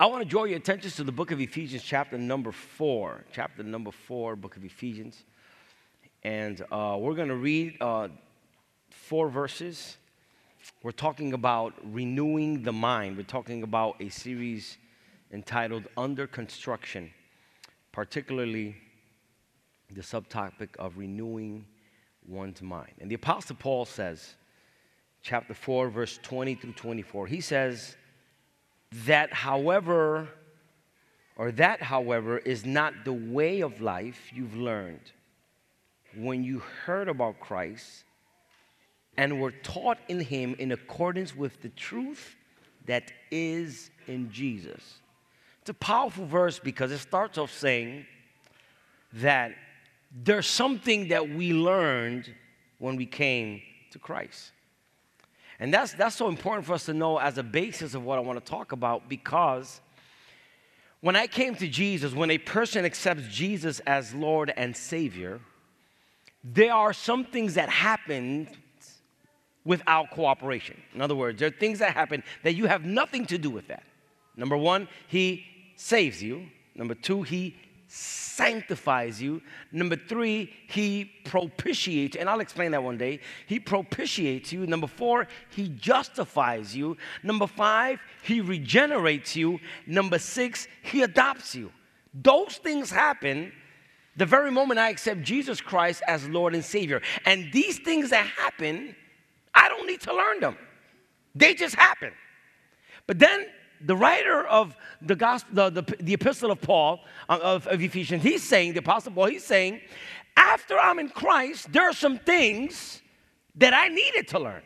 I want to draw your attention to the book of Ephesians, chapter number four. Chapter number four, book of Ephesians. And uh, we're going to read uh, four verses. We're talking about renewing the mind. We're talking about a series entitled Under Construction, particularly the subtopic of renewing one's mind. And the Apostle Paul says, chapter 4, verse 20 through 24, he says, that, however, or that, however, is not the way of life you've learned when you heard about Christ and were taught in Him in accordance with the truth that is in Jesus. It's a powerful verse because it starts off saying that there's something that we learned when we came to Christ. And that's, that's so important for us to know as a basis of what I want to talk about because when I came to Jesus, when a person accepts Jesus as Lord and Savior, there are some things that happen without cooperation. In other words, there are things that happen that you have nothing to do with that. Number one, He saves you. Number two, He sanctifies you. Number three, he propitiates, and I'll explain that one day. He propitiates you. Number four, he justifies you. Number five, he regenerates you. Number six, he adopts you. Those things happen the very moment I accept Jesus Christ as Lord and Savior. And these things that happen, I don't need to learn them, they just happen. But then the writer of the gospel, the, the, the epistle of Paul, uh, of, of Ephesians, he's saying, the apostle Paul, he's saying, after I'm in Christ, there are some things that I needed to learn.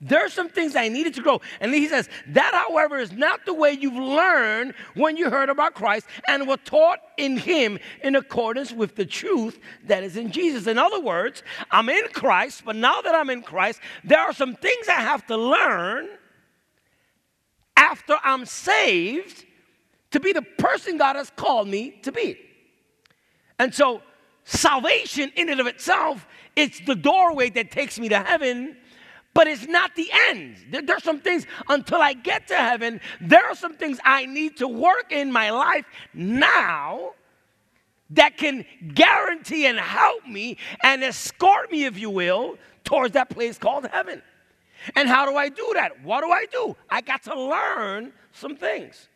There are some things I needed to grow. And he says, that, however, is not the way you've learned when you heard about Christ and were taught in him in accordance with the truth that is in Jesus. In other words, I'm in Christ, but now that I'm in Christ, there are some things I have to learn after I'm saved to be the person God has called me to be. And so, salvation in and of itself, it's the doorway that takes me to heaven, but it's not the end. There, there's some things until I get to heaven, there are some things I need to work in my life now that can guarantee and help me and escort me, if you will, towards that place called heaven. And how do I do that? What do I do? I got to learn some things.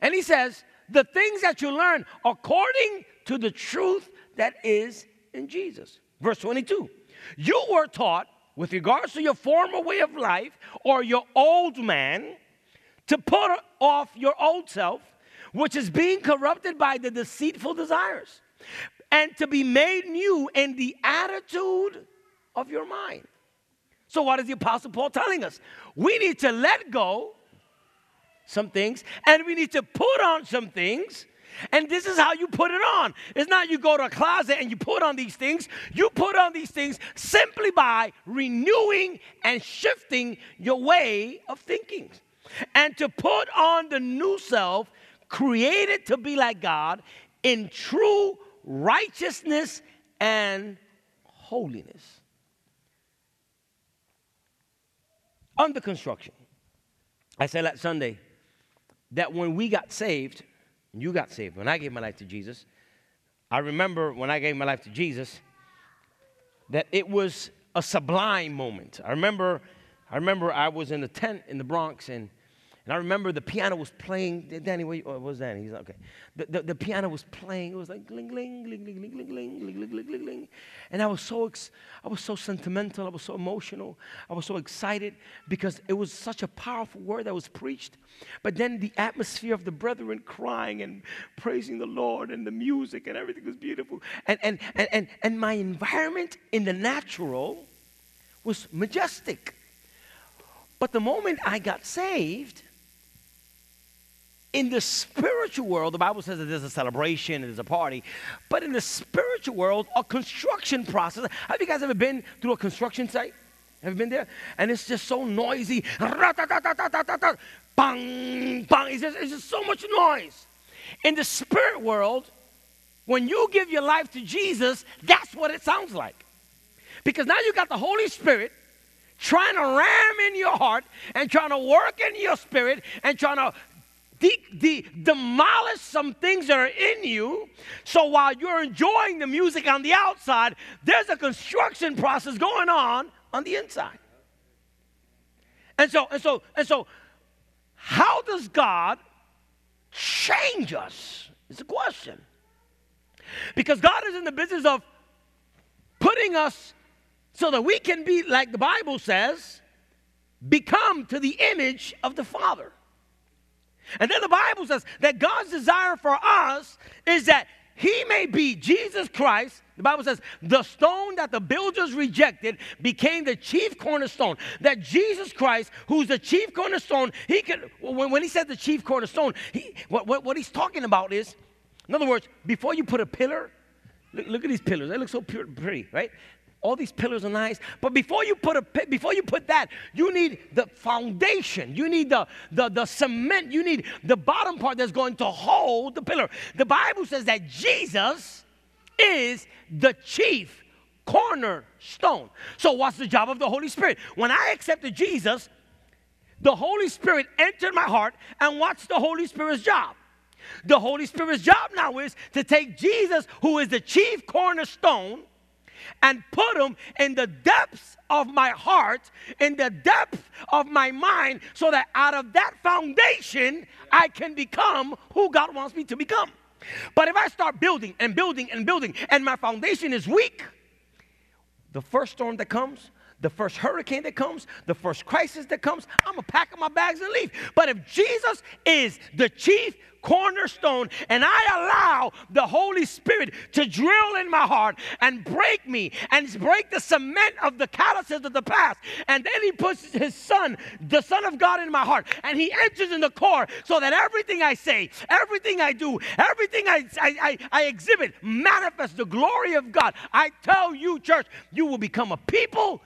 And he says, the things that you learn according to the truth that is in Jesus. Verse 22 You were taught, with regards to your former way of life or your old man, to put off your old self, which is being corrupted by the deceitful desires, and to be made new in the attitude of your mind. So, what is the Apostle Paul telling us? We need to let go some things and we need to put on some things. And this is how you put it on. It's not you go to a closet and you put on these things. You put on these things simply by renewing and shifting your way of thinking. And to put on the new self, created to be like God in true righteousness and holiness. Under construction. I said last Sunday that when we got saved, and you got saved, when I gave my life to Jesus, I remember when I gave my life to Jesus that it was a sublime moment. I remember, I remember I was in a tent in the Bronx and and I remember the piano was playing. Danny, what was Danny? He's okay. The, the, the, piano was playing. It was like gling, gling, gling, gling, gling, gling, gling, gling, gling, gling, gling. And I was so, ex- I was so sentimental. I was so emotional. I was so excited because it was such a powerful word that was preached. But then the atmosphere of the brethren crying and praising the Lord and the music and everything was beautiful. And, and, and, and, and my environment in the natural was majestic. But the moment I got saved, in the spiritual world, the Bible says that there's a celebration, there's a party. But in the spiritual world, a construction process. Have you guys ever been through a construction site? Have you been there? And it's just so noisy. Bang, bang. It's just, it's just so much noise. In the spirit world, when you give your life to Jesus, that's what it sounds like. Because now you got the Holy Spirit trying to ram in your heart and trying to work in your spirit and trying to de- de- demolish some things that are in you. So while you're enjoying the music on the outside, there's a construction process going on on the inside. And so, and so, and so, how does God change us? Is the question. Because God is in the business of putting us so that we can be, like the Bible says, become to the image of the Father. And then the Bible says that God's desire for us is that He may be Jesus Christ. The Bible says the stone that the builders rejected became the chief cornerstone. That Jesus Christ, who's the chief cornerstone, he could, when, when he said the chief cornerstone, he, what, what, what he's talking about is, in other words, before you put a pillar, look, look at these pillars, they look so pure, pretty, right? All these pillars are nice but before you put a before you put that you need the foundation. You need the, the the cement. You need the bottom part that's going to hold the pillar. The bible says that jesus is the chief cornerstone. So what's the job of the holy spirit? When i accepted jesus the holy spirit entered my heart and what's the holy spirit's job? The holy spirit's job now is to take jesus who is the chief cornerstone and put them in the depths of my heart, in the depth of my mind, so that out of that foundation, I can become who God wants me to become. But if I start building and building and building, and my foundation is weak, the first storm that comes, the first hurricane that comes, the first crisis that comes, I'm gonna pack up my bags and leave. But if Jesus is the chief cornerstone and I allow the Holy Spirit to drill in my heart and break me and break the cement of the calluses of the past, and then He puts His Son, the Son of God, in my heart, and He enters in the core so that everything I say, everything I do, everything I, I, I, I exhibit manifests the glory of God. I tell you, church, you will become a people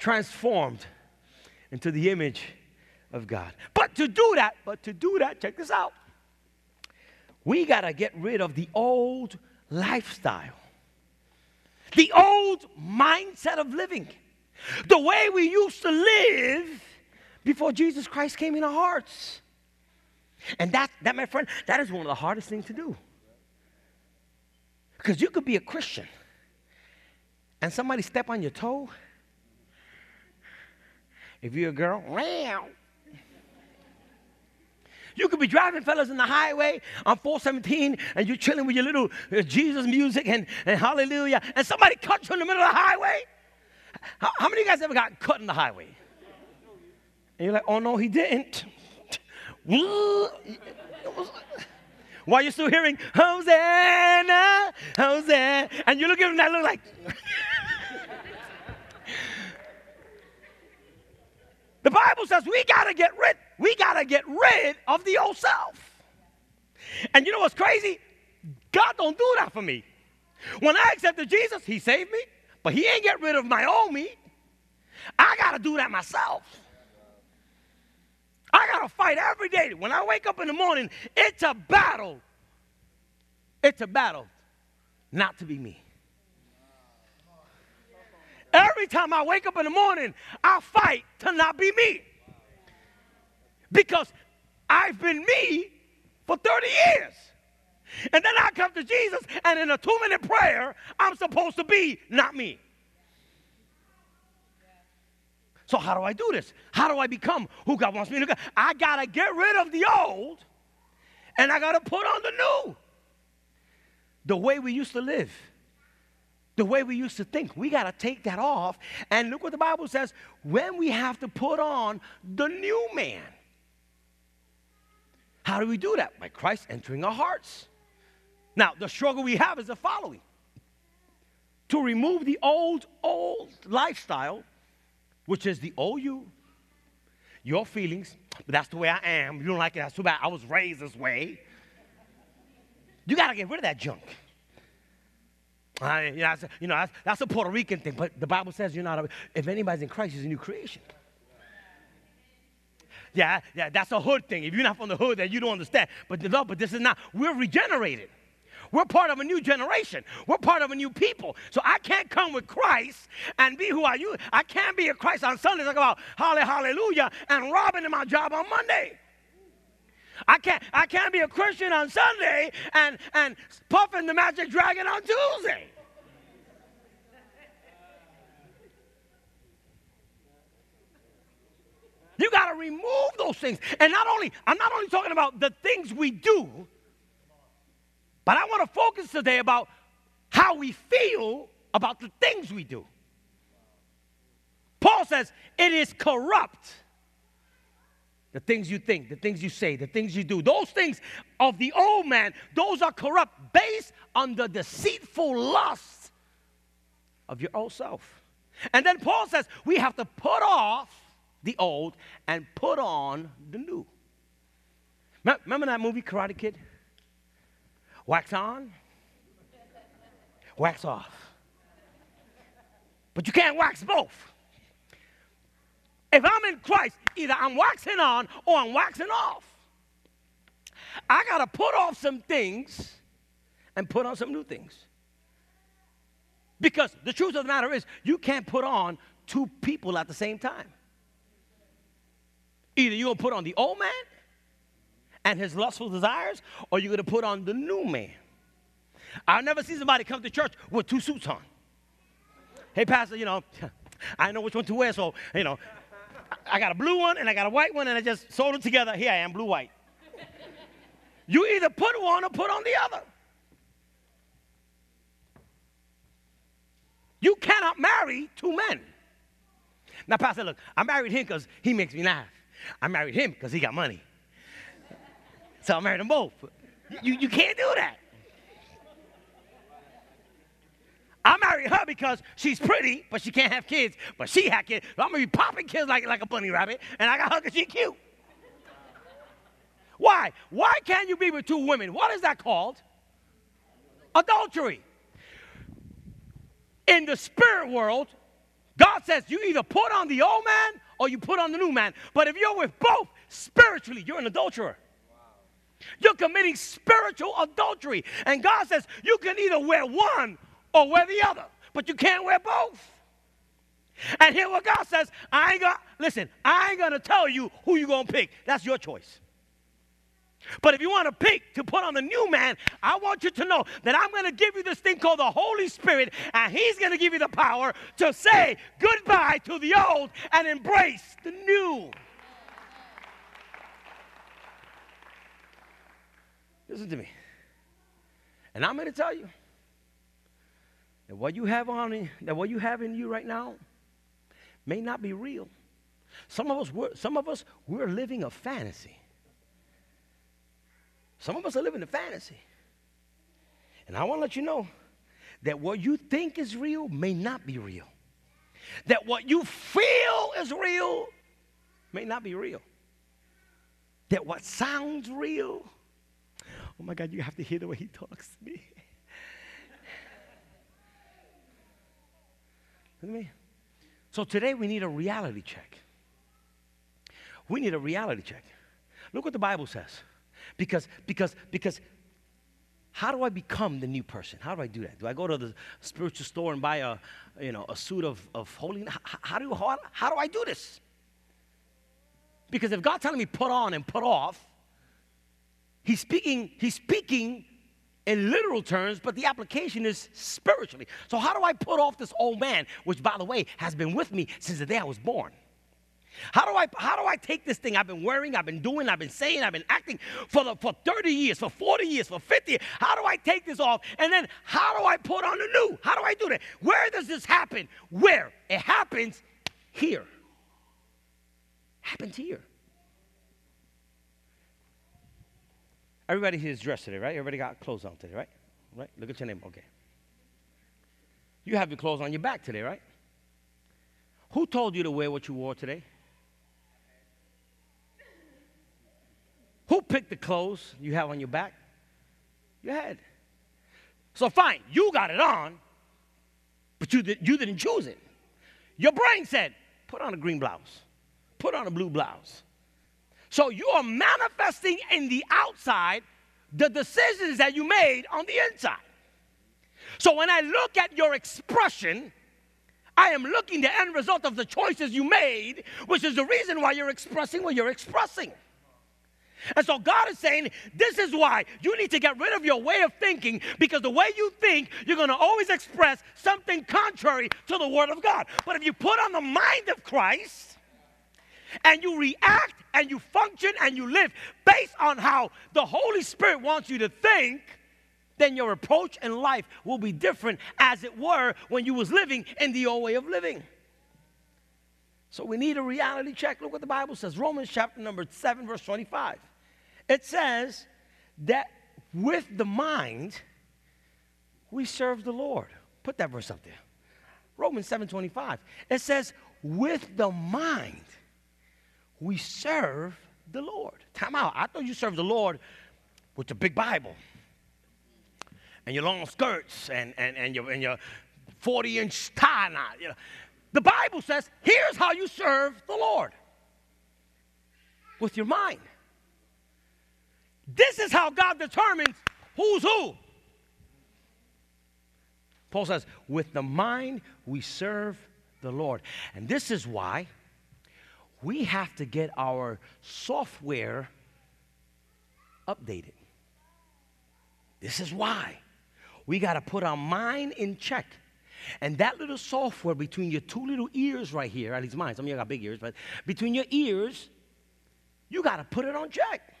transformed into the image of God. But to do that, but to do that, check this out. We got to get rid of the old lifestyle, the old mindset of living, the way we used to live before Jesus Christ came in our hearts. And that, that, my friend, that is one of the hardest things to do. Because you could be a Christian and somebody step on your toe if you're a girl, wow. You could be driving, fellas, in the highway on 417, and you're chilling with your little uh, Jesus music and, and hallelujah, and somebody cuts you in the middle of the highway. How, how many of you guys ever got cut in the highway? And you're like, oh no, he didn't. While you're still hearing, Hosanna, Hosanna, and you look at him that look like. The Bible says we got to get rid, we got to get rid of the old self. And you know what's crazy? God don't do that for me. When I accepted Jesus, he saved me, but he ain't get rid of my old me. I got to do that myself. I got to fight every day. When I wake up in the morning, it's a battle. It's a battle not to be me. Every time I wake up in the morning, I fight to not be me. Because I've been me for 30 years. And then I come to Jesus, and in a two minute prayer, I'm supposed to be not me. So, how do I do this? How do I become who God wants me to be? I got to get rid of the old, and I got to put on the new. The way we used to live the way we used to think. We got to take that off. And look what the Bible says when we have to put on the new man. How do we do that? By Christ entering our hearts. Now, the struggle we have is the following to remove the old, old lifestyle, which is the old you, your feelings, but that's the way I am. You don't like it, that's too bad. I was raised this way. You got to get rid of that junk. I, you know, you know that's, that's, a Puerto Rican thing, but the Bible says you're not. A, if anybody's in Christ, he's a new creation. Yeah, yeah, that's a hood thing. If you're not from the hood, then you don't understand. But no, but this is not. We're regenerated. We're part of a new generation. We're part of a new people. So I can't come with Christ and be who I you. I can't be a Christ on Sunday talk about hallelujah and robbing in my job on Monday. I can't, I can't be a Christian on Sunday and, and puffing the magic dragon on Tuesday. You got to remove those things. And not only, I'm not only talking about the things we do, but I want to focus today about how we feel about the things we do. Paul says it is corrupt. The things you think, the things you say, the things you do, those things of the old man, those are corrupt based on the deceitful lust of your old self. And then Paul says we have to put off the old and put on the new. Remember that movie, Karate Kid? Wax on, wax off. But you can't wax both. If I'm in Christ, either I'm waxing on or I'm waxing off. I got to put off some things and put on some new things. Because the truth of the matter is, you can't put on two people at the same time. Either you're going to put on the old man and his lustful desires, or you're going to put on the new man. I've never seen somebody come to church with two suits on. Hey, Pastor, you know, I know which one to wear, so, you know, I got a blue one and I got a white one, and I just sewed them together. Here I am, blue white. You either put one or put on the other. You cannot marry two men. Now, Pastor, look, I married him because he makes me laugh. I married him because he got money. So I married them both. You, you can't do that. I married her because she's pretty, but she can't have kids. But she had kids. So I'm gonna be popping kids like, like a bunny rabbit, and I got her because she's cute. Why? Why can't you be with two women? What is that called? Adultery. In the spirit world, God says you either put on the old man or you put on the new man. But if you're with both spiritually, you're an adulterer. You're committing spiritual adultery. And God says you can either wear one or wear the other, but you can't wear both. And here what God says, I ain't gonna listen, I ain't gonna tell you who you're gonna pick. That's your choice. But if you want to pick to put on the new man, I want you to know that I'm going to give you this thing called the Holy Spirit, and He's going to give you the power to say goodbye to the old and embrace the new. Listen to me. And I'm going to tell you that what you have on that what you have in you right now may not be real. Some of us some of us we're living a fantasy. Some of us are living a fantasy. And I want to let you know that what you think is real may not be real. That what you feel is real may not be real. That what sounds real, oh my God, you have to hear the way he talks to me. me. So today we need a reality check. We need a reality check. Look what the Bible says. Because, because, because how do I become the new person? How do I do that? Do I go to the spiritual store and buy a, you know, a suit of, of holiness? How, how, do, how, how do I do this? Because if God's telling me put on and put off, He's speaking, He's speaking in literal terms, but the application is spiritually. So, how do I put off this old man, which, by the way, has been with me since the day I was born? How do I how do I take this thing I've been wearing, I've been doing, I've been saying, I've been acting for the, for 30 years, for 40 years, for 50 years? How do I take this off? And then how do I put on the new? How do I do that? Where does this happen? Where? It happens here. Happens here. Everybody here is dressed today, right? Everybody got clothes on today, right? Right? Look at your name. Okay. You have your clothes on your back today, right? Who told you to wear what you wore today? Who picked the clothes you have on your back? Your head. So fine, you got it on, but you, you didn't choose it. Your brain said, put on a green blouse, put on a blue blouse. So you are manifesting in the outside the decisions that you made on the inside. So when I look at your expression, I am looking the end result of the choices you made, which is the reason why you're expressing what you're expressing. And so God is saying, this is why you need to get rid of your way of thinking because the way you think, you're going to always express something contrary to the Word of God. But if you put on the mind of Christ and you react and you function and you live based on how the Holy Spirit wants you to think, then your approach in life will be different as it were when you was living in the old way of living. So we need a reality check. Look what the Bible says. Romans chapter number 7 verse 25. It says that with the mind, we serve the Lord. Put that verse up there. Romans 7:25. It says, with the mind, we serve the Lord. Time out. I thought you served the Lord with the big Bible and your long skirts and, and, and, your, and your 40 inch tie knot. You know. The Bible says, here's how you serve the Lord with your mind. This is how God determines who's who. Paul says, with the mind we serve the Lord. And this is why we have to get our software updated. This is why we got to put our mind in check. And that little software between your two little ears right here, at least mine, some of you got big ears, but between your ears, you got to put it on check.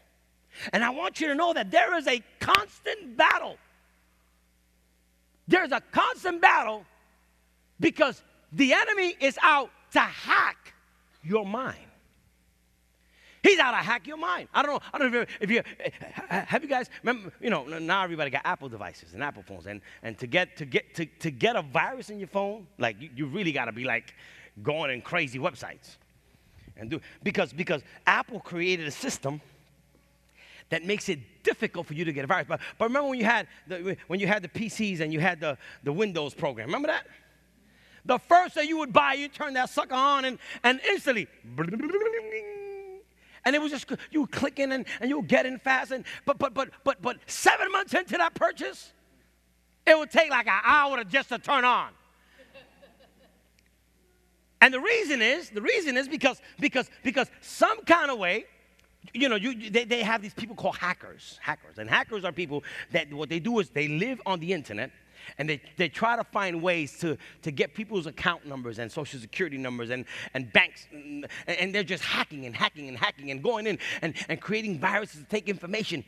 And I want you to know that there is a constant battle. There's a constant battle because the enemy is out to hack your mind. He's out to hack your mind. I don't know. I don't know if you have you guys remember. You know, now everybody got Apple devices and Apple phones, and and to get to get to, to get a virus in your phone, like you, you really got to be like going in crazy websites, and do because because Apple created a system that makes it difficult for you to get a virus. But, but remember when you had the, when you had the PCs and you had the, the Windows program. Remember that? The first that you would buy, you turn that sucker on and, and instantly, and it was just you clicking and, and you were getting fast. And but but but but but seven months into that purchase, it would take like an hour to just to turn on. and the reason is the reason is because because because some kind of way you know, you, they, they have these people called hackers. Hackers. And hackers are people that what they do is they live on the internet and they, they try to find ways to, to get people's account numbers and social security numbers and, and banks. And, and they're just hacking and hacking and hacking and going in and, and creating viruses to take information.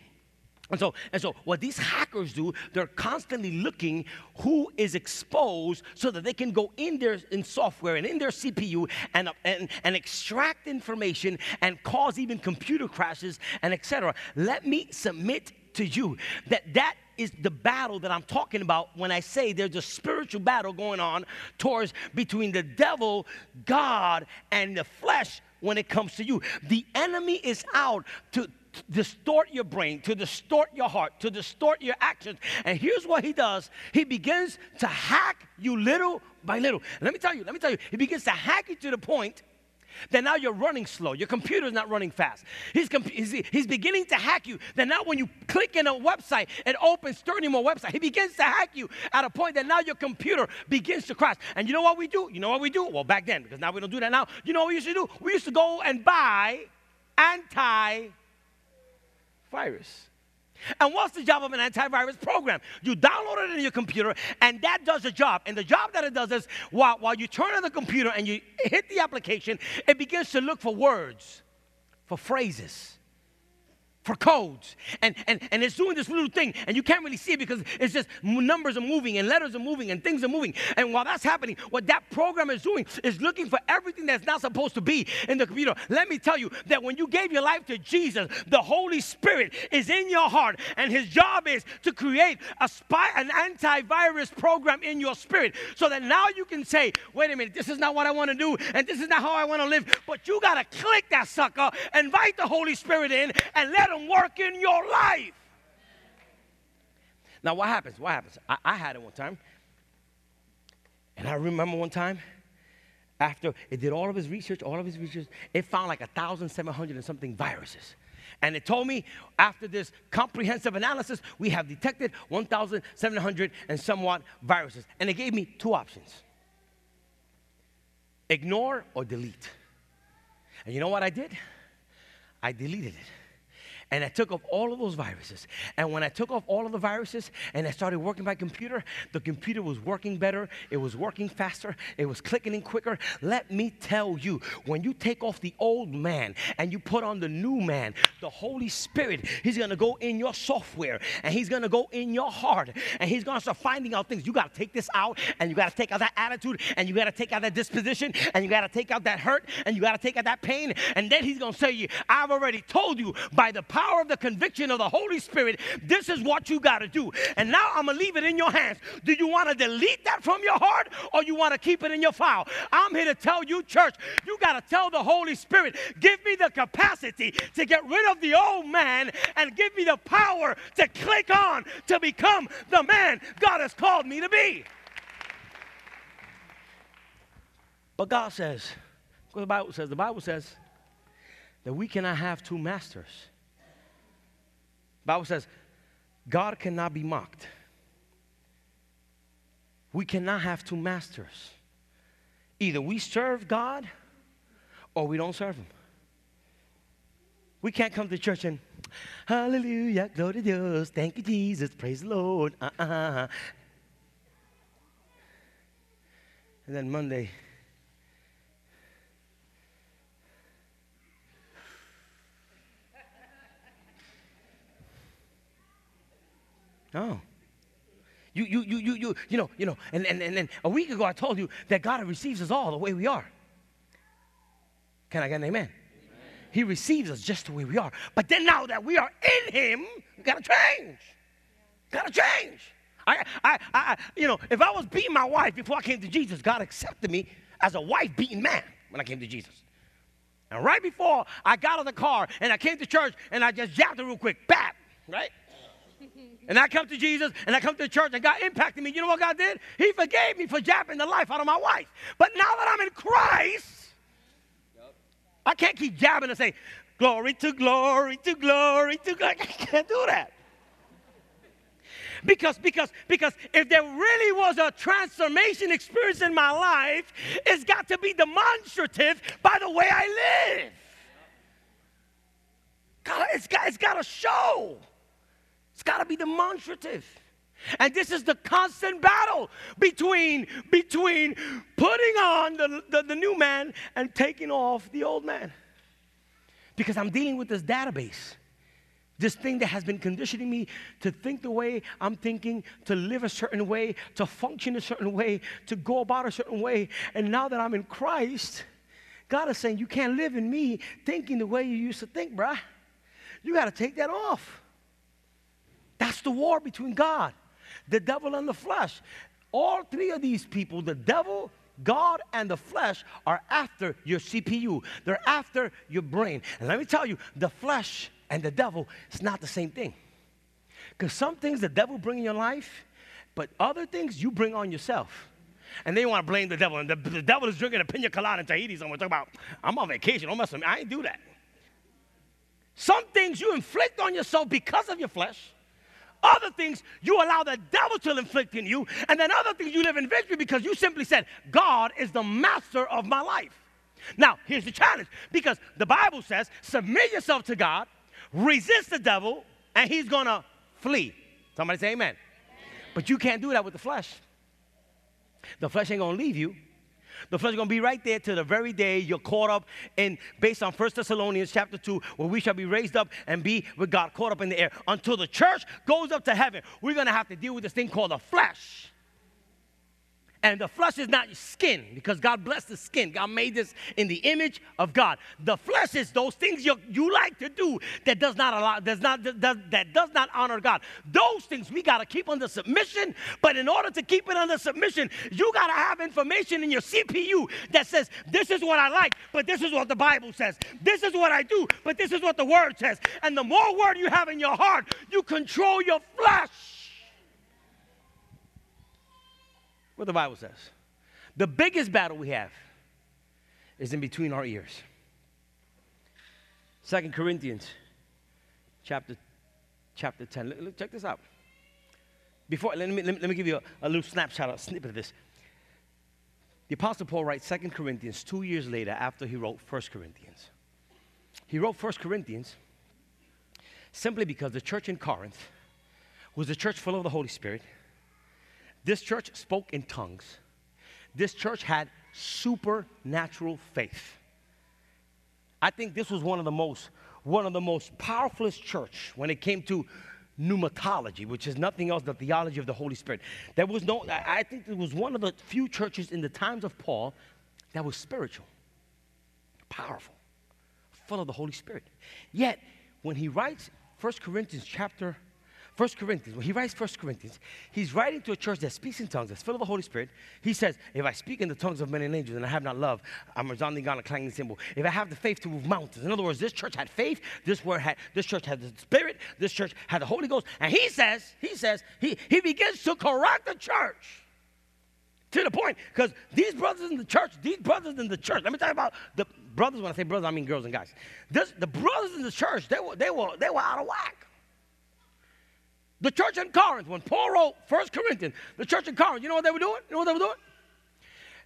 And so, and so, what these hackers do, they're constantly looking who is exposed so that they can go in their in software and in their CPU and, and, and extract information and cause even computer crashes and etc. Let me submit to you that that is the battle that I'm talking about when I say there's a spiritual battle going on towards between the devil, God, and the flesh when it comes to you. The enemy is out to, distort your brain, to distort your heart, to distort your actions. And here's what he does he begins to hack you little by little. Let me tell you, let me tell you, he begins to hack you to the point that now you're running slow. Your computer's not running fast. He's, comp- he's, he's, beginning to hack you. That now when you click in a website, it opens 30 more websites. He begins to hack you at a point that now your computer begins to crash. And you know what we do? You know what we do? Well, back then, because now we don't do that now. You know what we used to do? We used to go and buy anti virus. And what's the job of an antivirus program? You download it in your computer, and that does the job. And the job that it does is while, while you turn on the computer and you hit the application, it begins to look for words, for phrases for codes. And, and, and it's doing this little thing, and you can't really see it because it's just numbers are moving and letters are moving and things are moving. And while that's happening, what that program is doing is looking for everything that's not supposed to be in the computer. Let me tell you that when you gave your life to Jesus, the Holy Spirit is in your heart, and his job is to create a spy, an antivirus program in your spirit so that now you can say, wait a minute, this is not what I want to do, and this is not how I want to live. But you got to click that sucker, invite the Holy Spirit in, and let him work in your life. Now, what happens? What happens? I, I had it one time. And I remember one time, after it did all of his research, all of his research, it found like 1,700 and something viruses. And it told me after this comprehensive analysis, we have detected 1,700 and somewhat viruses. And it gave me two options ignore or delete. And you know what I did? I deleted it. And I took off all of those viruses. And when I took off all of the viruses and I started working my computer, the computer was working better, it was working faster, it was clicking in quicker. Let me tell you, when you take off the old man and you put on the new man, the Holy Spirit, He's gonna go in your software and He's gonna go in your heart and He's gonna start finding out things. You gotta take this out and you gotta take out that attitude and you gotta take out that disposition and you gotta take out that hurt and you gotta take out that pain. And then He's gonna say, you, I've already told you by the power of the conviction of the Holy Spirit, this is what you got to do. And now I'm going to leave it in your hands. Do you want to delete that from your heart or you want to keep it in your file? I'm here to tell you, church, you got to tell the Holy Spirit, give me the capacity to get rid of the old man and give me the power to click on to become the man God has called me to be. But God says, what the Bible says, the Bible says that we cannot have two masters. Bible says, God cannot be mocked. We cannot have two masters. Either we serve God or we don't serve Him. We can't come to church and, hallelujah, glory to Dios, thank you, Jesus, praise the Lord. Uh-uh. And then Monday, No. You, you, you, you, you, you know, you know, and, and, and then a week ago I told you that God receives us all the way we are. Can I get an amen? amen? He receives us just the way we are. But then now that we are in Him, we gotta change. Gotta change. I, I, I, you know, if I was beating my wife before I came to Jesus, God accepted me as a wife beating man when I came to Jesus. And right before I got out of the car and I came to church and I just jabbed her real quick, bap, right? And I come to Jesus and I come to the church and God impacted me. You know what God did? He forgave me for jabbing the life out of my wife. But now that I'm in Christ. I can't keep jabbing and say, glory to glory to glory to glory. I can't do that. Because, because, because if there really was a transformation experience in my life, it's got to be demonstrative by the way I live. God, it's got, it's got to show. It's got to be demonstrative. And this is the constant battle between, between putting on the, the, the, new man and taking off the old man. Because I'm dealing with this database, this thing that has been conditioning me to think the way I'm thinking, to live a certain way, to function a certain way, to go about a certain way. And now that I'm in Christ, God is saying, You can't live in me thinking the way you used to think, bruh. You got to take that off. That's the war between God, the devil, and the flesh. All three of these people, the devil, God, and the flesh, are after your CPU. They're after your brain. And let me tell you, the flesh and the devil is not the same thing. Because some things the devil bring in your life, but other things you bring on yourself. And they want to blame the devil. And the, the devil is drinking a pina colada in Tahiti somewhere. Talk about, I'm on vacation. Don't mess with me. I ain't do that. Some things you inflict on yourself because of your flesh. Other things you allow the devil to inflict in you. And then other things you live in victory because you simply said, God is the master of my life. Now, here's the challenge because the Bible says, submit yourself to God, resist the devil, and he's going to flee. Somebody say amen. amen. But you can't do that with the flesh. The flesh ain't going to leave you. The flesh is going to be right there till the very day you're caught up in, based on 1 Thessalonians chapter 2, where we shall be raised up and be with God caught up in the air. Until the church goes up to heaven, we're going to have to deal with this thing called the flesh. And the flesh is not skin because God blessed the skin. God made this in the image of God. The flesh is those things you, you like to do that does not allow, does not, does, that does not honor God. Those things we got to keep under submission. But in order to keep it under submission, you got to have information in your CPU that says, this is what I like, but this is what the Bible says. This is what I do, but this is what the word says. And the more word you have in your heart, you control your flesh. What the Bible says. The biggest battle we have is in between our ears. Second Corinthians chapter, chapter 10. Look, look, check this out. Before, let me, let me, let me give you a, a little snapshot, a snippet of this. The Apostle Paul writes Second Corinthians two years later after he wrote First Corinthians. He wrote First Corinthians Simply because the church in Corinth was a church full of the Holy Spirit. This church spoke in tongues. This church had supernatural faith. I think this was one of the most one of the most powerfulest church when it came to pneumatology, which is nothing else but theology of the Holy Spirit. There was no, I think it was one of the few churches in the times of Paul that was spiritual, powerful, full of the Holy Spirit. Yet, when he writes 1 Corinthians chapter 1 Corinthians, when he writes 1 Corinthians, he's writing to a church that speaks in tongues, that's full of the Holy Spirit. He says, If I speak in the tongues of men and angels and I have not love, I'm resounding gong, a clanging cymbal. If I have the faith to move mountains. In other words, this church had faith, this word had this church had the Spirit, this church had the Holy Ghost. And he says, he says, he, he begins to correct the church to the point because these brothers in the church, these brothers in the church, let me talk about the brothers. When I say brothers, I mean girls and guys. This, the brothers in the church, they were, they, were, they were out of whack. The church in Corinth, when Paul wrote 1 Corinthians, the church in Corinth, you know what they were doing? You know what they were doing?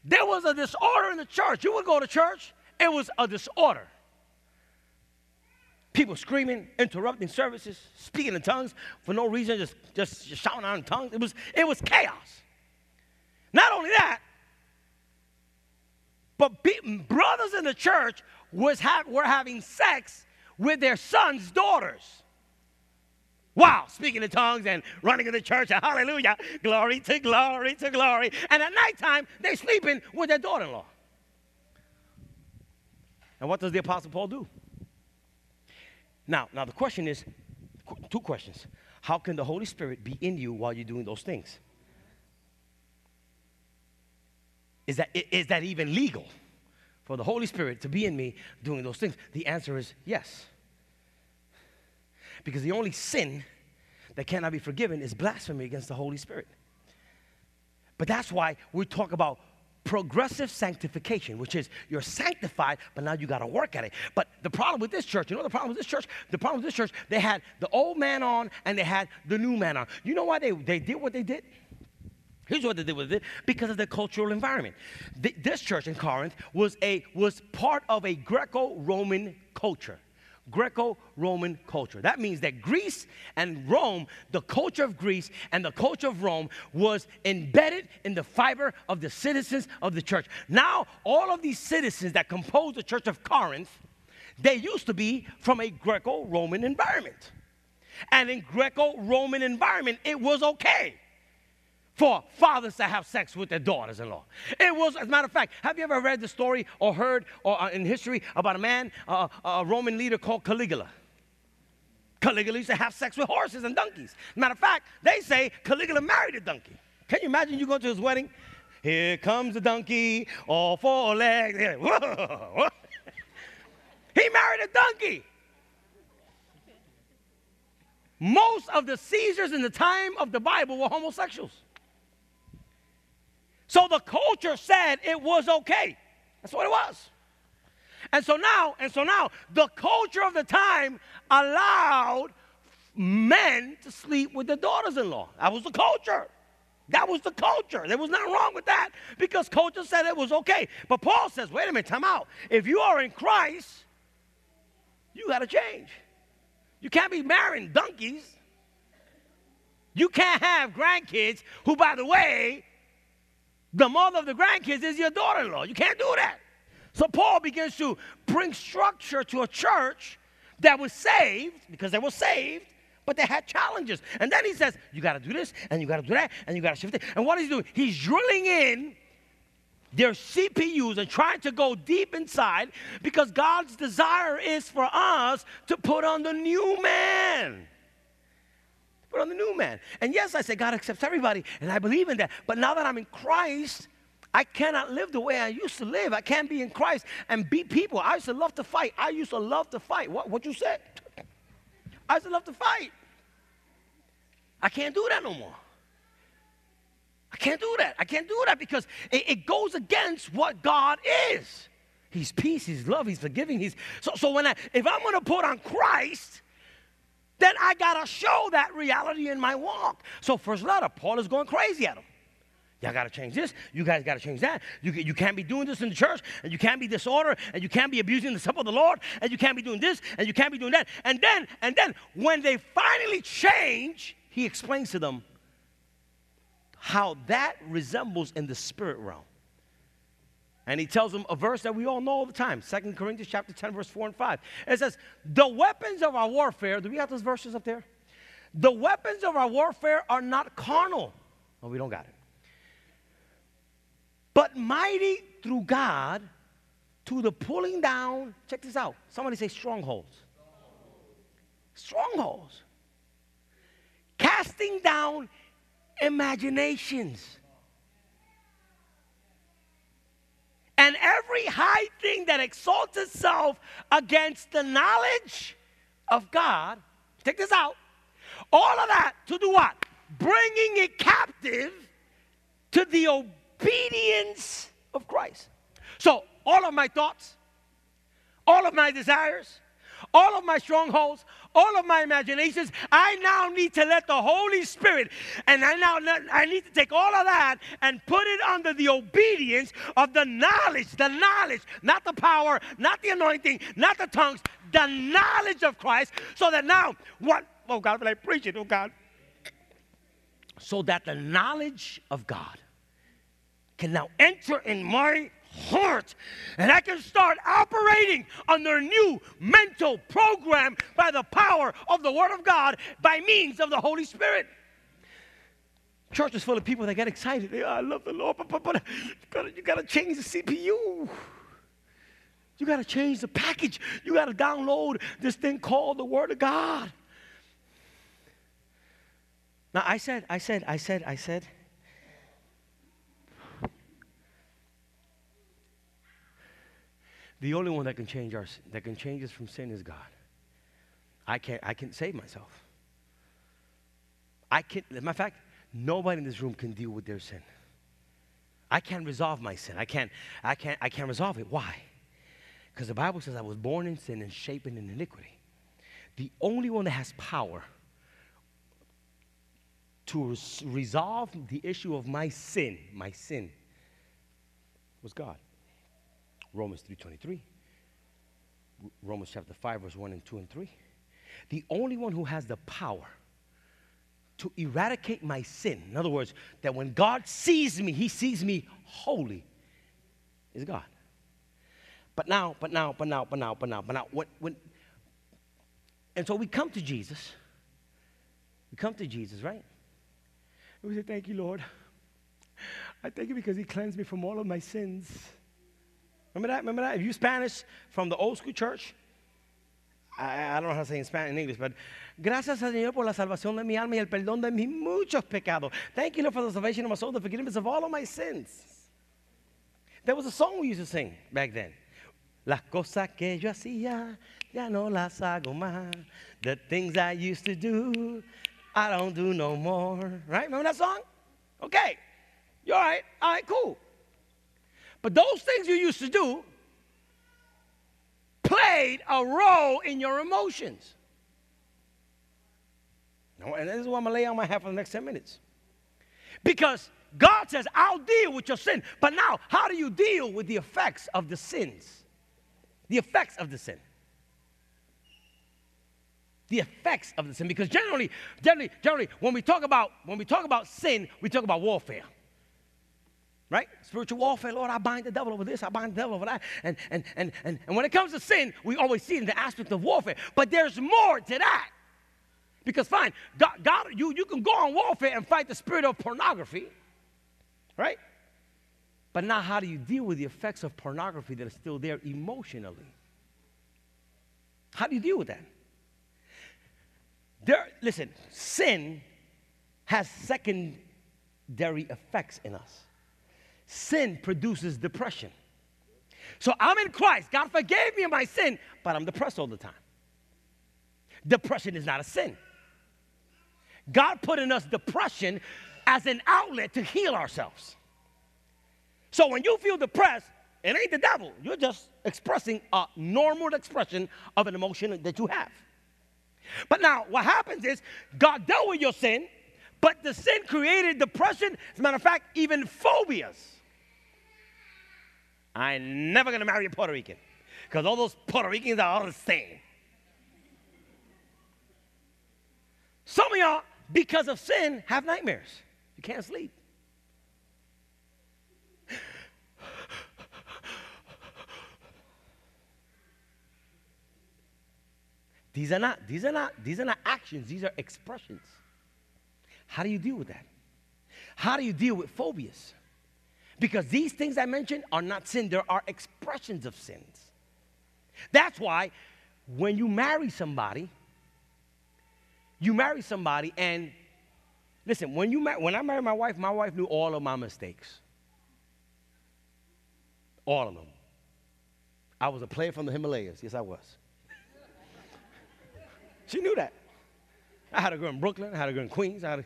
There was a disorder in the church. You would go to church, it was a disorder. People screaming, interrupting services, speaking in tongues for no reason, just, just shouting out in tongues. It was, it was chaos. Not only that, but be, brothers in the church was ha- were having sex with their sons' daughters. Wow, speaking in tongues and running in the church, and hallelujah, glory to glory to glory. And at nighttime, they're sleeping with their daughter in law. And what does the Apostle Paul do? Now, now the question is two questions. How can the Holy Spirit be in you while you're doing those things? Is that, is that even legal for the Holy Spirit to be in me doing those things? The answer is yes. Because the only sin that cannot be forgiven is blasphemy against the Holy Spirit. But that's why we talk about progressive sanctification, which is you're sanctified, but now you got to work at it. But the problem with this church, you know the problem with this church? The problem with this church, they had the old man on and they had the new man on. You know why they, they did what they did? Here's what they did with it because of the cultural environment. this church in Corinth was, a, was part of a Greco Roman culture. Greco Roman culture. That means that Greece and Rome, the culture of Greece and the culture of Rome, was embedded in the fiber of the citizens of the church. Now, all of these citizens that compose the church of Corinth, they used to be from a Greco Roman environment. And in Greco Roman environment, it was okay for fathers to have sex with their daughters in law. Was, as a matter of fact, have you ever read the story or heard or, uh, in history about a man, uh, a Roman leader called Caligula? Caligula used to have sex with horses and donkeys. Matter of fact, they say Caligula married a donkey. Can you imagine you go to his wedding? Here comes the donkey, all four legs. He married a donkey. Most of the Caesars in the time of the Bible were homosexuals. So the culture said it was okay. That's what it was. And so now, and so now, the culture of the time allowed men to sleep with their daughters-in-law. That was the culture. That was the culture. There was nothing wrong with that because culture said it was okay. But Paul says, wait a minute, time out. If you are in Christ, you got to change. You can't be marrying donkeys. You can't have grandkids who, by the way, the mother of the grandkids is your daughter in law. You can't do that. So Paul begins to bring structure to a church that was saved because they were saved, but they had challenges. And then he says, You got to do this, and you got to do that, and you got to shift it. And what is he doing? He's drilling in their CPUs and trying to go deep inside because God's desire is for us to put on the new man put on the new man. And yes, I say God accepts everybody, and I believe in that. But now that I'm in Christ, I cannot live the way I used to live. I can't be in Christ and beat people. I used to love to fight. I used to love to fight. What, what you said? I used to love to fight. I can't do that no more. I can't do that. I can't do that because it, it goes against what God is. He's peace, He's love, He's forgiving. He's so. So when I, if I'm to put on Christ, then I got to show that reality in my walk. So, first letter, Paul is going crazy at him. Y'all got to change this. You guys got to change that. You, you can't be doing this in the church, and you can't be disorder, and you can't be abusing the supper of the Lord, and you can't be doing this, and you can't be doing that. And then, and then, when they finally change, he explains to them how that resembles in the spirit realm. And he tells them a verse that we all know all the time, Second Corinthians chapter 10, verse 4 and 5. It says, The weapons of our warfare, do we have those verses up there? The weapons of our warfare are not carnal. Oh, we don't got it. But mighty through God to the pulling down, check this out. Somebody say strongholds. Strongholds. Casting down imaginations and every high thing that exalts itself against the knowledge of God, take this out, all of that to do what? Bringing it captive to the obedience of Christ. So, all of my thoughts, all of my desires, all of my strongholds, all of my imaginations. I now need to let the Holy Spirit, and I now I need to take all of that and put it under the obedience of the knowledge, the knowledge, not the power, not the anointing, not the tongues, the knowledge of Christ, so that now what? Oh God, but I preach it, oh God. So that the knowledge of God can now enter in my heart. And I can start operating under a new mental program by the power of the Word of God by means of the Holy Spirit. Church is full of people that get excited. They, oh, I love the Lord, but, but, but you got to change the CPU. You got to change the package. You got to download this thing called the Word of God. Now, I said, I said, I said, I said, The only one that can change our that can change us from sin is God. I can't I can't save myself. I can as matter of fact, nobody in this room can deal with their sin. I can't resolve my sin. I can't I can't I can't resolve it. Why? Because the Bible says I was born in sin and shapen in iniquity. The only one that has power to res- resolve the issue of my sin, my sin, was God. Romans 3.23. Romans chapter 5, verse 1 and 2 and 3. The only one who has the power to eradicate my sin, in other words, that when God sees me, he sees me holy, is God. But now, but now, but now, but now, but now, but now, when, when, and so we come to Jesus. We come to Jesus, right? And we say, Thank you, Lord. I thank you because He cleansed me from all of my sins. Remember that? Remember that? If you Spanish from the old school church, I, I, don't know how to say in Spanish in English, but gracias al Señor por la salvación de mi alma y el perdón de mis muchos pecados. Thank you, Lord, for the salvation of my soul, the forgiveness of all of my sins. There was a song we used to sing back then. Las cosas que yo hacía, ya no las hago más. The things I used to do, I don't do no more. Right? Remember that song? Okay. You're all right? All right, cool. But those things you used to do played a role in your emotions. And this is what I'm going to lay on my hat for the next 10 minutes. Because God says, I'll deal with your sin. But now, how do you deal with the effects of the sins? The effects of the sin. The effects of the sin. Because generally, generally, generally, when we talk about when we talk about sin, we talk about warfare. Right? Spiritual warfare, Lord, I bind the devil over this, I bind the devil over that. And, and, and, and, and when it comes to sin, we always see it in the aspect of warfare. But there's more to that. Because fine, God, God you, you can go on warfare and fight the spirit of pornography, right? But now, how do you deal with the effects of pornography that are still there emotionally? How do you deal with that? There, listen, sin has secondary effects in us sin produces depression. So I'm in Christ. God forgave me of my sin, but I'm depressed all the time. Depression is not a sin. God put in us depression as an outlet to heal ourselves. So when you feel depressed, it ain't the devil. You're just expressing a normal expression of an emotion that you have. But now, what happens is God dealt with your sin, But the sin created depression, as a matter of fact, even phobias. I'm never gonna marry a Puerto Rican because all those Puerto Ricans are all the same. Some of y'all, because of sin, have nightmares. You can't sleep. These are not, these are not, these are not actions, these are expressions. How do you deal with that? How do you deal with phobias? Because these things I mentioned are not sin, there are expressions of sins. That's why when you marry somebody, you marry somebody and listen, when you mar- when I married my wife, my wife knew all of my mistakes. All of them. I was a player from the Himalayas. Yes, I was. she knew that. I had a girl in Brooklyn, I had a girl in Queens, I had a,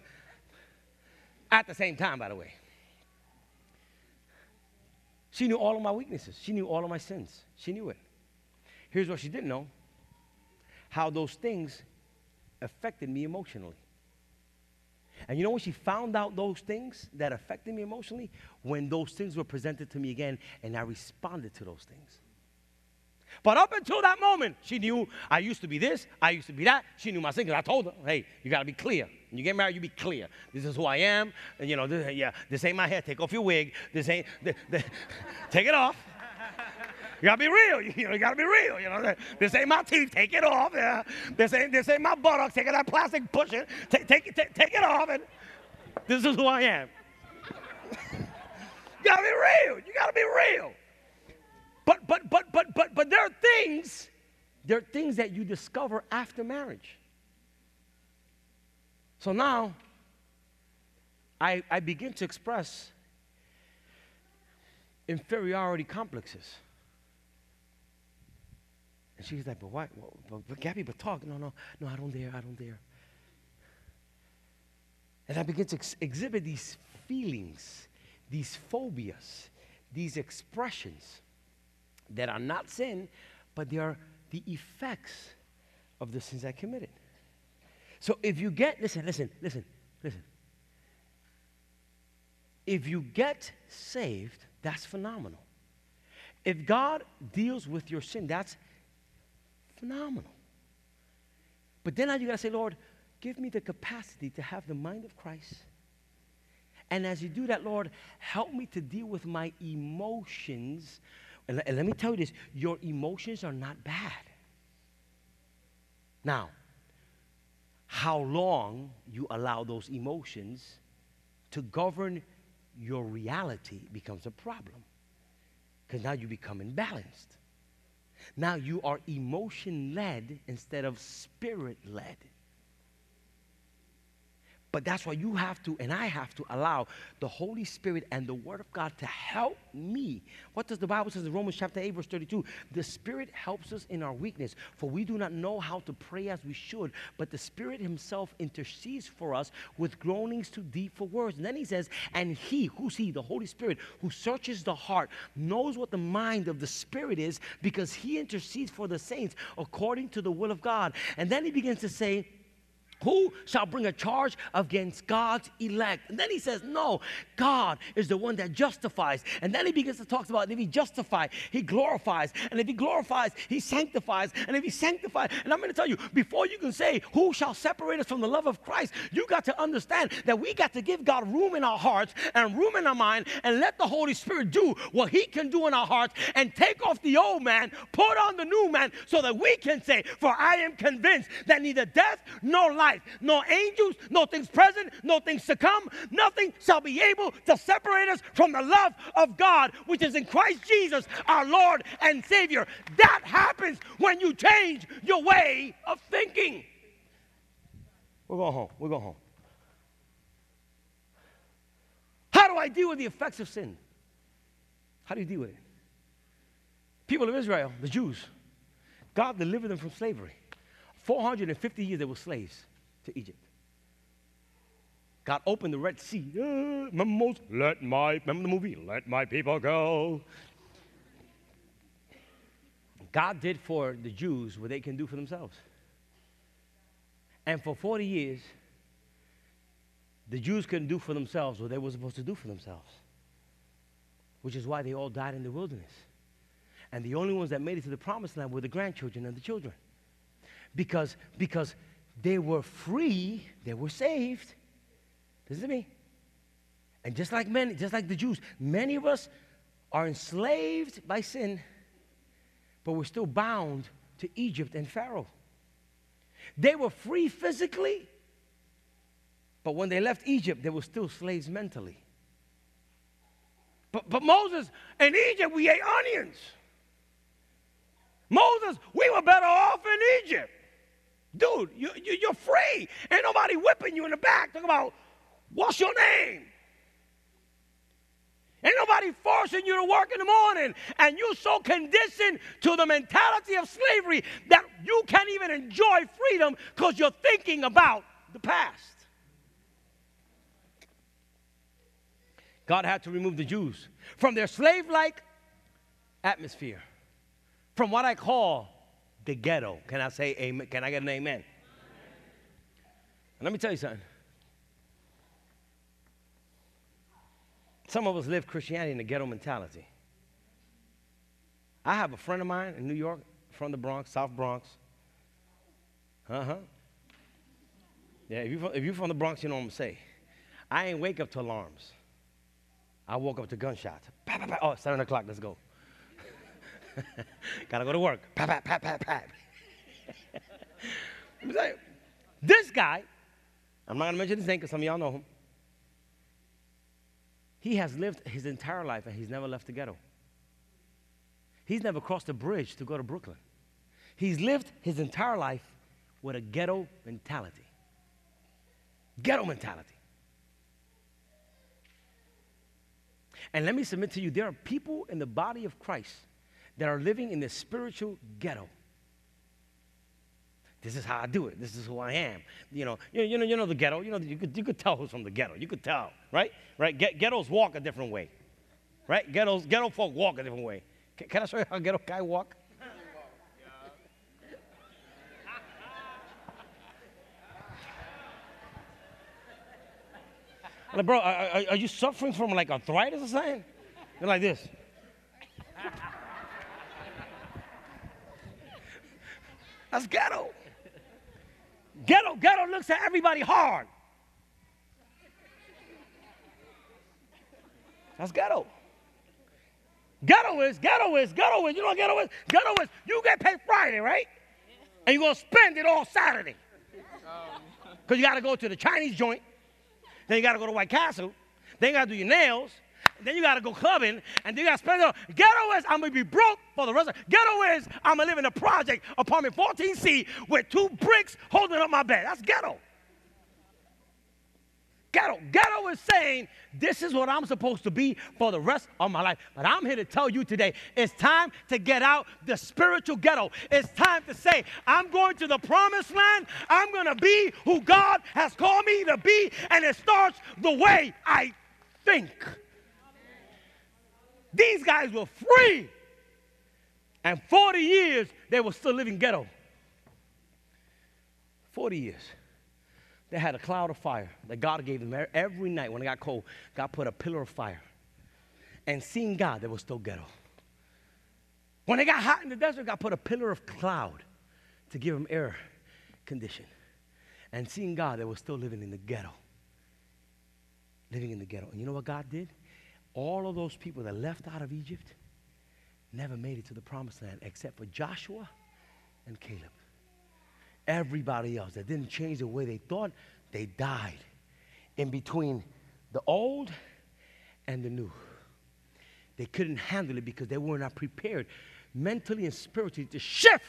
at the same time, by the way. She knew all of my weaknesses. She knew all of my sins. She knew it. Here's what she didn't know how those things affected me emotionally. And you know when she found out those things that affected me emotionally? When those things were presented to me again and I responded to those things. But up until that moment, she knew I used to be this, I used to be that. She knew my sin I told her, hey, you got to be clear. When you get married, you be clear. This is who I am. And, you know, this, yeah, this ain't my hair. Take off your wig. This ain't, the, the, take it off. You gotta be real. You, you gotta be real. You know, this ain't my teeth. Take it off. Yeah. This ain't this ain't my buttocks. Take that plastic. Push it. Take take it take, take it off. And this is who I am. you gotta be real. You gotta be real. But but but but but but there are things. There are things that you discover after marriage. So now, I, I begin to express inferiority complexes. And she's like, but why? Well, but, but Gabby, but talk. No, no, no, I don't dare, I don't dare. And I begin to ex- exhibit these feelings, these phobias, these expressions that are not sin, but they are the effects of the sins I committed. So if you get, listen, listen, listen, listen. If you get saved, that's phenomenal. If God deals with your sin, that's phenomenal. But then you got to say, Lord, give me the capacity to have the mind of Christ. And as you do that, Lord, help me to deal with my emotions. And let me tell you this your emotions are not bad. Now, how long you allow those emotions to govern your reality becomes a problem. Because now you become imbalanced. Now you are emotion led instead of spirit led. But that's why you have to, and I have to allow the Holy Spirit and the Word of God to help me. What does the Bible says in Romans chapter 8, verse 32? The Spirit helps us in our weakness, for we do not know how to pray as we should, but the Spirit Himself intercedes for us with groanings too deep for words. And then He says, and He, who's He? The Holy Spirit, who searches the heart, knows what the mind of the Spirit is because He intercedes for the saints according to the will of God. And then He begins to say, who shall bring a charge against God's elect? And then he says, No, God is the one that justifies. And then he begins to talk about if he justifies, he glorifies. And if he glorifies, he sanctifies. And if he sanctifies, and I'm going to tell you, before you can say, Who shall separate us from the love of Christ? You got to understand that we got to give God room in our hearts and room in our mind and let the Holy Spirit do what he can do in our hearts and take off the old man, put on the new man, so that we can say, For I am convinced that neither death nor life life. No angels, no things present, no things to come. Nothing shall be able to separate us from the love of God, which is in Christ Jesus, our Lord and Savior. That happens when you change your way of thinking. We're going home. We're going home. How do I deal with the effects of sin? How do you deal with it? People of Israel, the Jews, God delivered them from slavery. 450 years they were slaves to Egypt. God opened the Red Sea. Uh, remember? Let my, remember the movie? Let my people go. God did for the Jews what they can do for themselves. And for 40 years, the Jews couldn't do for themselves what they were supposed to do for themselves, which is why they all died in the wilderness. And the only ones that made it to the promised land were the grandchildren and the children. Because, because they were free, they were saved. Listen to me. And just like many, just like the Jews, many of us are enslaved by sin, but we're still bound to Egypt and Pharaoh. They were free physically, but when they left Egypt, they were still slaves mentally. But, but Moses, in Egypt, we ate onions. Moses, we were better off in Egypt. Dude, you, you, you're free. Ain't nobody whipping you in the back. Talk about, what's your name? Ain't nobody forcing you to work in the morning. And you're so conditioned to the mentality of slavery that you can't even enjoy freedom because you're thinking about the past. God had to remove the Jews from their slave like atmosphere, from what I call the ghetto. Can I say amen? Can I get an amen? And let me tell you something. Some of us live Christianity in the ghetto mentality. I have a friend of mine in New York, from the Bronx, South Bronx. Uh huh. Yeah, if you're, if you're from the Bronx, you know what I'm gonna say. I ain't wake up to alarms. I woke up to gunshots. Pat, pat, pat. Oh, o'clock, let's go. Gotta go to work. Pat, pat, pat, pat, pat. this guy, I'm not gonna mention his name because some of y'all know him. He has lived his entire life and he's never left the ghetto. He's never crossed a bridge to go to Brooklyn. He's lived his entire life with a ghetto mentality. Ghetto mentality. And let me submit to you there are people in the body of Christ that are living in the spiritual ghetto. This is how I do it. This is who I am. You know, you, you know, you know the ghetto. You know, you could, you could tell who's from the ghetto. You could tell, right? Right? Ghettos walk a different way, right? Ghettos, ghetto folk walk a different way. Can, can I show you how ghetto guy walk? like, bro, are, are, you suffering from like arthritis or something? You're like this. That's ghetto. Ghetto, ghetto looks at everybody hard. That's ghetto. Ghetto is, ghetto is, ghetto is. You know what ghetto is? Ghetto is, you get paid Friday, right? And you're going to spend it all Saturday. Um. Because you got to go to the Chinese joint. Then you got to go to White Castle. Then you got to do your nails then you gotta go clubbing, and then you gotta spend it. Ghetto is I'm gonna be broke for the rest of Ghetto I'm gonna live in a project, apartment 14C, with two bricks holding up my bed. That's ghetto. Ghetto. Ghetto is saying, this is what I'm supposed to be for the rest of my life. But I'm here to tell you today, it's time to get out the spiritual ghetto. It's time to say, I'm going to the promised land. I'm going to be who God has called me to be. And it starts the way I think. These guys were free. And 40 years, they were still living ghetto. 40 years. They had a cloud of fire that God gave them every night when it got cold. God put a pillar of fire. And seeing God, they were still ghetto. When it got hot in the desert, God put a pillar of cloud to give them air condition. And seeing God, they were still living in the ghetto. Living in the ghetto. And you know what God did? All of those people that left out of Egypt never made it to the promised land except for Joshua and Caleb. Everybody else that didn't change the way they thought, they died in between the old and the new. They couldn't handle it because they were not prepared mentally and spiritually to shift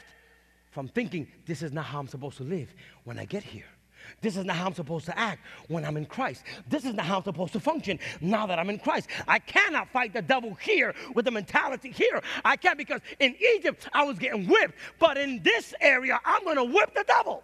from thinking, this is not how I'm supposed to live when I get here. This is not how I'm supposed to act when I'm in Christ. This is not how I'm supposed to function now that I'm in Christ. I cannot fight the devil here with the mentality here. I can't because in Egypt I was getting whipped, but in this area I'm going to whip the devil.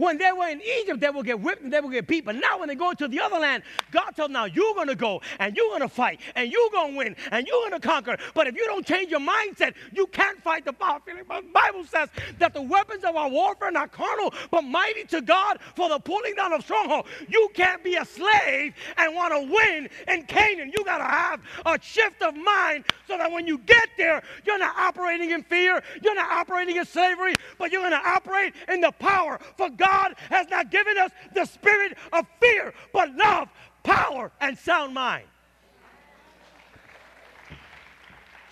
When they were in Egypt, they would get whipped and they would get beat. But now when they go to the other land, God tells them, now you're going to go and you're going to fight and you're going to win and you're going to conquer. But if you don't change your mindset, you can't fight the power. The Bible says that the weapons of our warfare are not carnal, but mighty to God for the pulling down of stronghold. You can't be a slave and want to win in Canaan. You got to have a shift of mind so that when you get there, you're not operating in fear, you're not operating in slavery, but you're going to operate in the power. For God has not given us the spirit of fear, but love, power, and sound mind.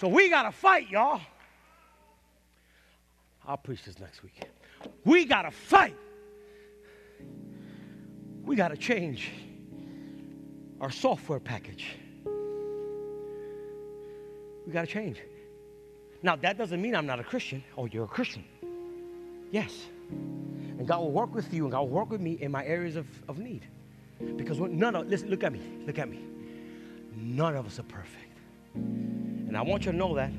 So we got to fight, y'all. I'll preach this next week. We got to fight. We got to change our software package. We got to change. Now, that doesn't mean I'm not a Christian. Oh, you're a Christian. Yes. And God will work with you and God will work with me in my areas of, of need. Because none of, listen, look at me, look at me. None of us are perfect. And I want you to know that.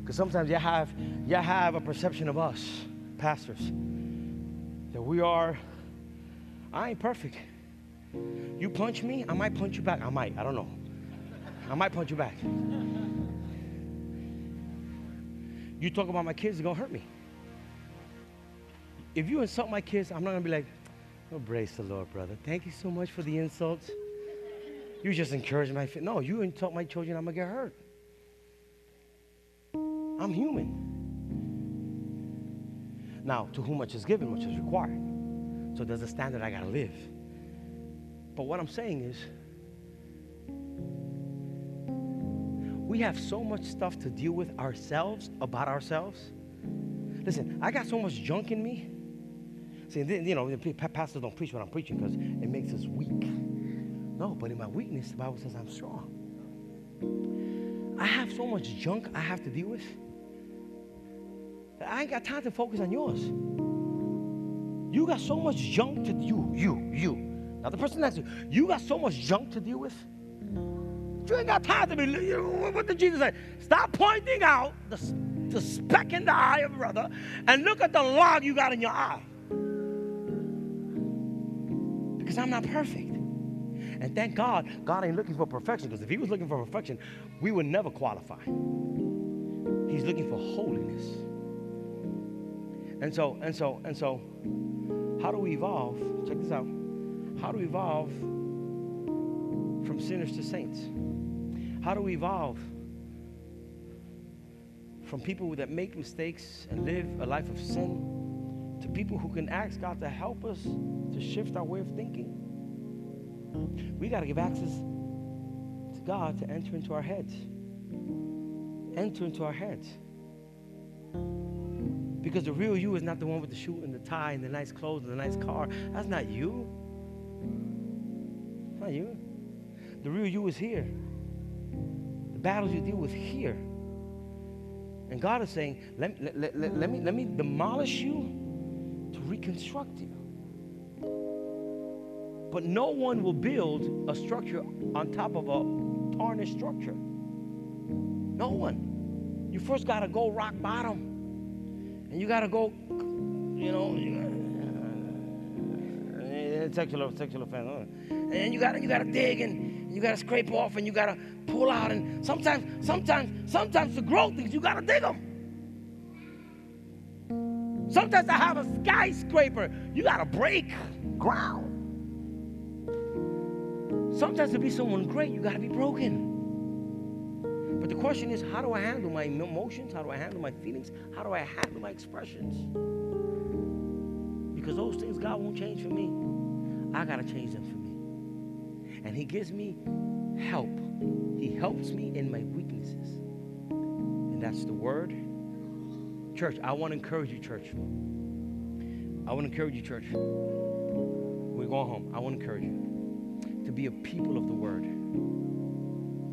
Because sometimes you have, you have a perception of us, pastors, that we are, I ain't perfect. You punch me, I might punch you back. I might, I don't know. I might punch you back. You talk about my kids, it's gonna hurt me if you insult my kids, I'm not going to be like, oh, brace the Lord, brother. Thank you so much for the insults. You just encourage my faith. No, you insult my children, I'm going to get hurt. I'm human. Now, to whom much is given, much is required. So there's a standard I got to live. But what I'm saying is, we have so much stuff to deal with ourselves, about ourselves. Listen, I got so much junk in me See, you know, pastors don't preach what I'm preaching because it makes us weak. No, but in my weakness, the Bible says I'm strong. I have so much junk I have to deal with. That I ain't got time to focus on yours. You got so much junk to you, you, you. Now the person next to you, you got so much junk to deal with. You ain't got time to be. What did Jesus say? Stop pointing out the, the speck in the eye of brother and look at the log you got in your eye. Because I'm not perfect. And thank God, God ain't looking for perfection because if He was looking for perfection, we would never qualify. He's looking for holiness. And so, and so, and so, how do we evolve? Check this out. How do we evolve from sinners to saints? How do we evolve from people that make mistakes and live a life of sin to people who can ask God to help us to shift our way of thinking. We got to give access to God to enter into our heads. Enter into our heads. Because the real you is not the one with the shoe and the tie and the nice clothes and the nice car. That's not you. Not you. The real you is here. The battles you deal with here. And God is saying, let, let, let, let, me, let me demolish you reconstruct you. But no one will build a structure on top of a tarnished structure. No one. You first got to go rock bottom. And you got to go, you know, sexual, sexual offense. And you got you got to dig and you got to scrape off and you got to pull out. And sometimes, sometimes, sometimes to grow things, you got to dig them. Sometimes I have a skyscraper, you got to break ground. Sometimes to be someone great, you got to be broken. But the question is, how do I handle my emotions? How do I handle my feelings? How do I handle my expressions? Because those things God won't change for me. I got to change them for me. And He gives me help. He helps me in my weaknesses. And that's the word. Church, I want to encourage you, church. I want to encourage you, church. We're going home. I want to encourage you to be a people of the word.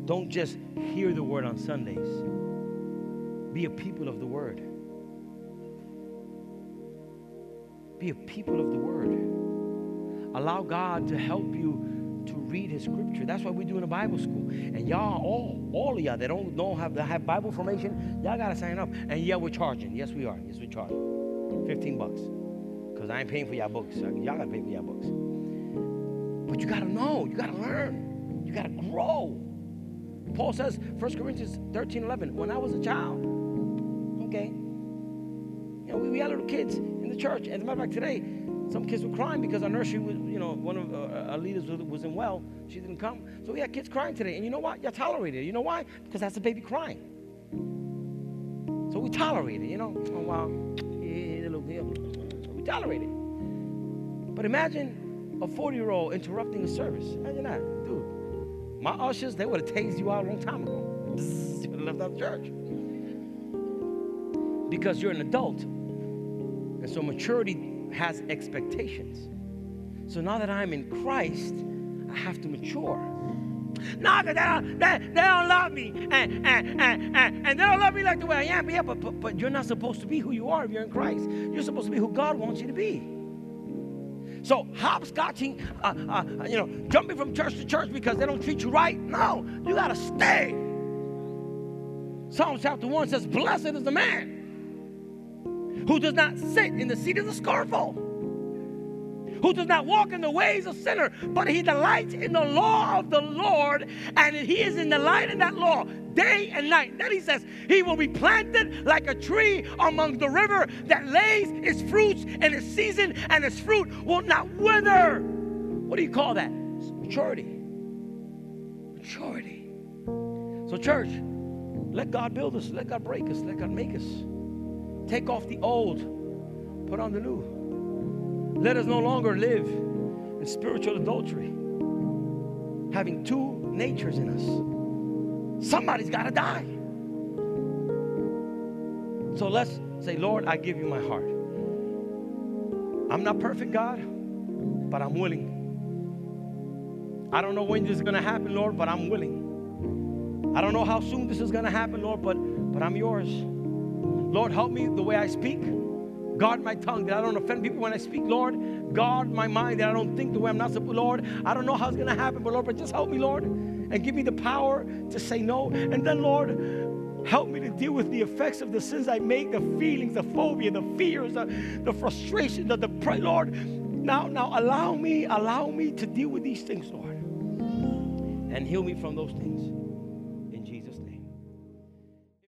Don't just hear the word on Sundays. Be a people of the word. Be a people of the word. Allow God to help you to read his scripture. That's why we're doing a Bible school. And y'all, all, all of y'all that don't, don't have, that have Bible formation, y'all got to sign up. And yeah, we're charging. Yes, we are. Yes, we're charging. 15 bucks. because I ain't paying for y'all books. Y'all got to pay for y'all books. But you got to know, you got to learn, you got to grow. Paul says, 1 Corinthians 13 11, when I was a child, okay, you know, we, we had little kids in the church. As a matter of fact, today, some kids were crying because our nursery was, you know, one of uh, our leaders wasn't well. She didn't come. So we had kids crying today. And you know what? You tolerate it. You know why? Because that's a baby crying. So we tolerate it, you know. Oh, wow. We tolerate it. But imagine a 40 year old interrupting a service. Imagine that. Dude, my ushers, they would have tased you out a long time ago. you would have left out the church. Because you're an adult. And so maturity has expectations. So now that I'm in Christ, I have to mature. No, they don't, they, they don't love me. And, and, and, and, and they don't love me like the way I am. Yeah, but, but, but you're not supposed to be who you are if you're in Christ. You're supposed to be who God wants you to be. So hopscotching, uh, uh, you know, jumping from church to church because they don't treat you right. No, you got to stay. Psalm chapter 1 says, Blessed is the man who does not sit in the seat of the scornful, who does not walk in the ways of sinner, but he delights in the law of the Lord, and he is in the light of that law day and night. Then he says, He will be planted like a tree among the river that lays its fruits in its season, and its fruit will not wither. What do you call that? It's maturity. Maturity. So, church, let God build us, let God break us, let God make us. Take off the old, put on the new. Let us no longer live in spiritual adultery, having two natures in us. Somebody's got to die. So let's say, Lord, I give you my heart. I'm not perfect, God, but I'm willing. I don't know when this is going to happen, Lord, but I'm willing. I don't know how soon this is going to happen, Lord, but, but I'm yours. Lord, help me the way I speak. Guard my tongue that I don't offend people when I speak, Lord. Guard my mind that I don't think the way I'm not supposed Lord. I don't know how it's going to happen, but Lord, but just help me, Lord, and give me the power to say no. And then, Lord, help me to deal with the effects of the sins I make, the feelings, the phobia, the fears, the, the frustration, the depression. Lord, now, now allow me, allow me to deal with these things, Lord, and heal me from those things.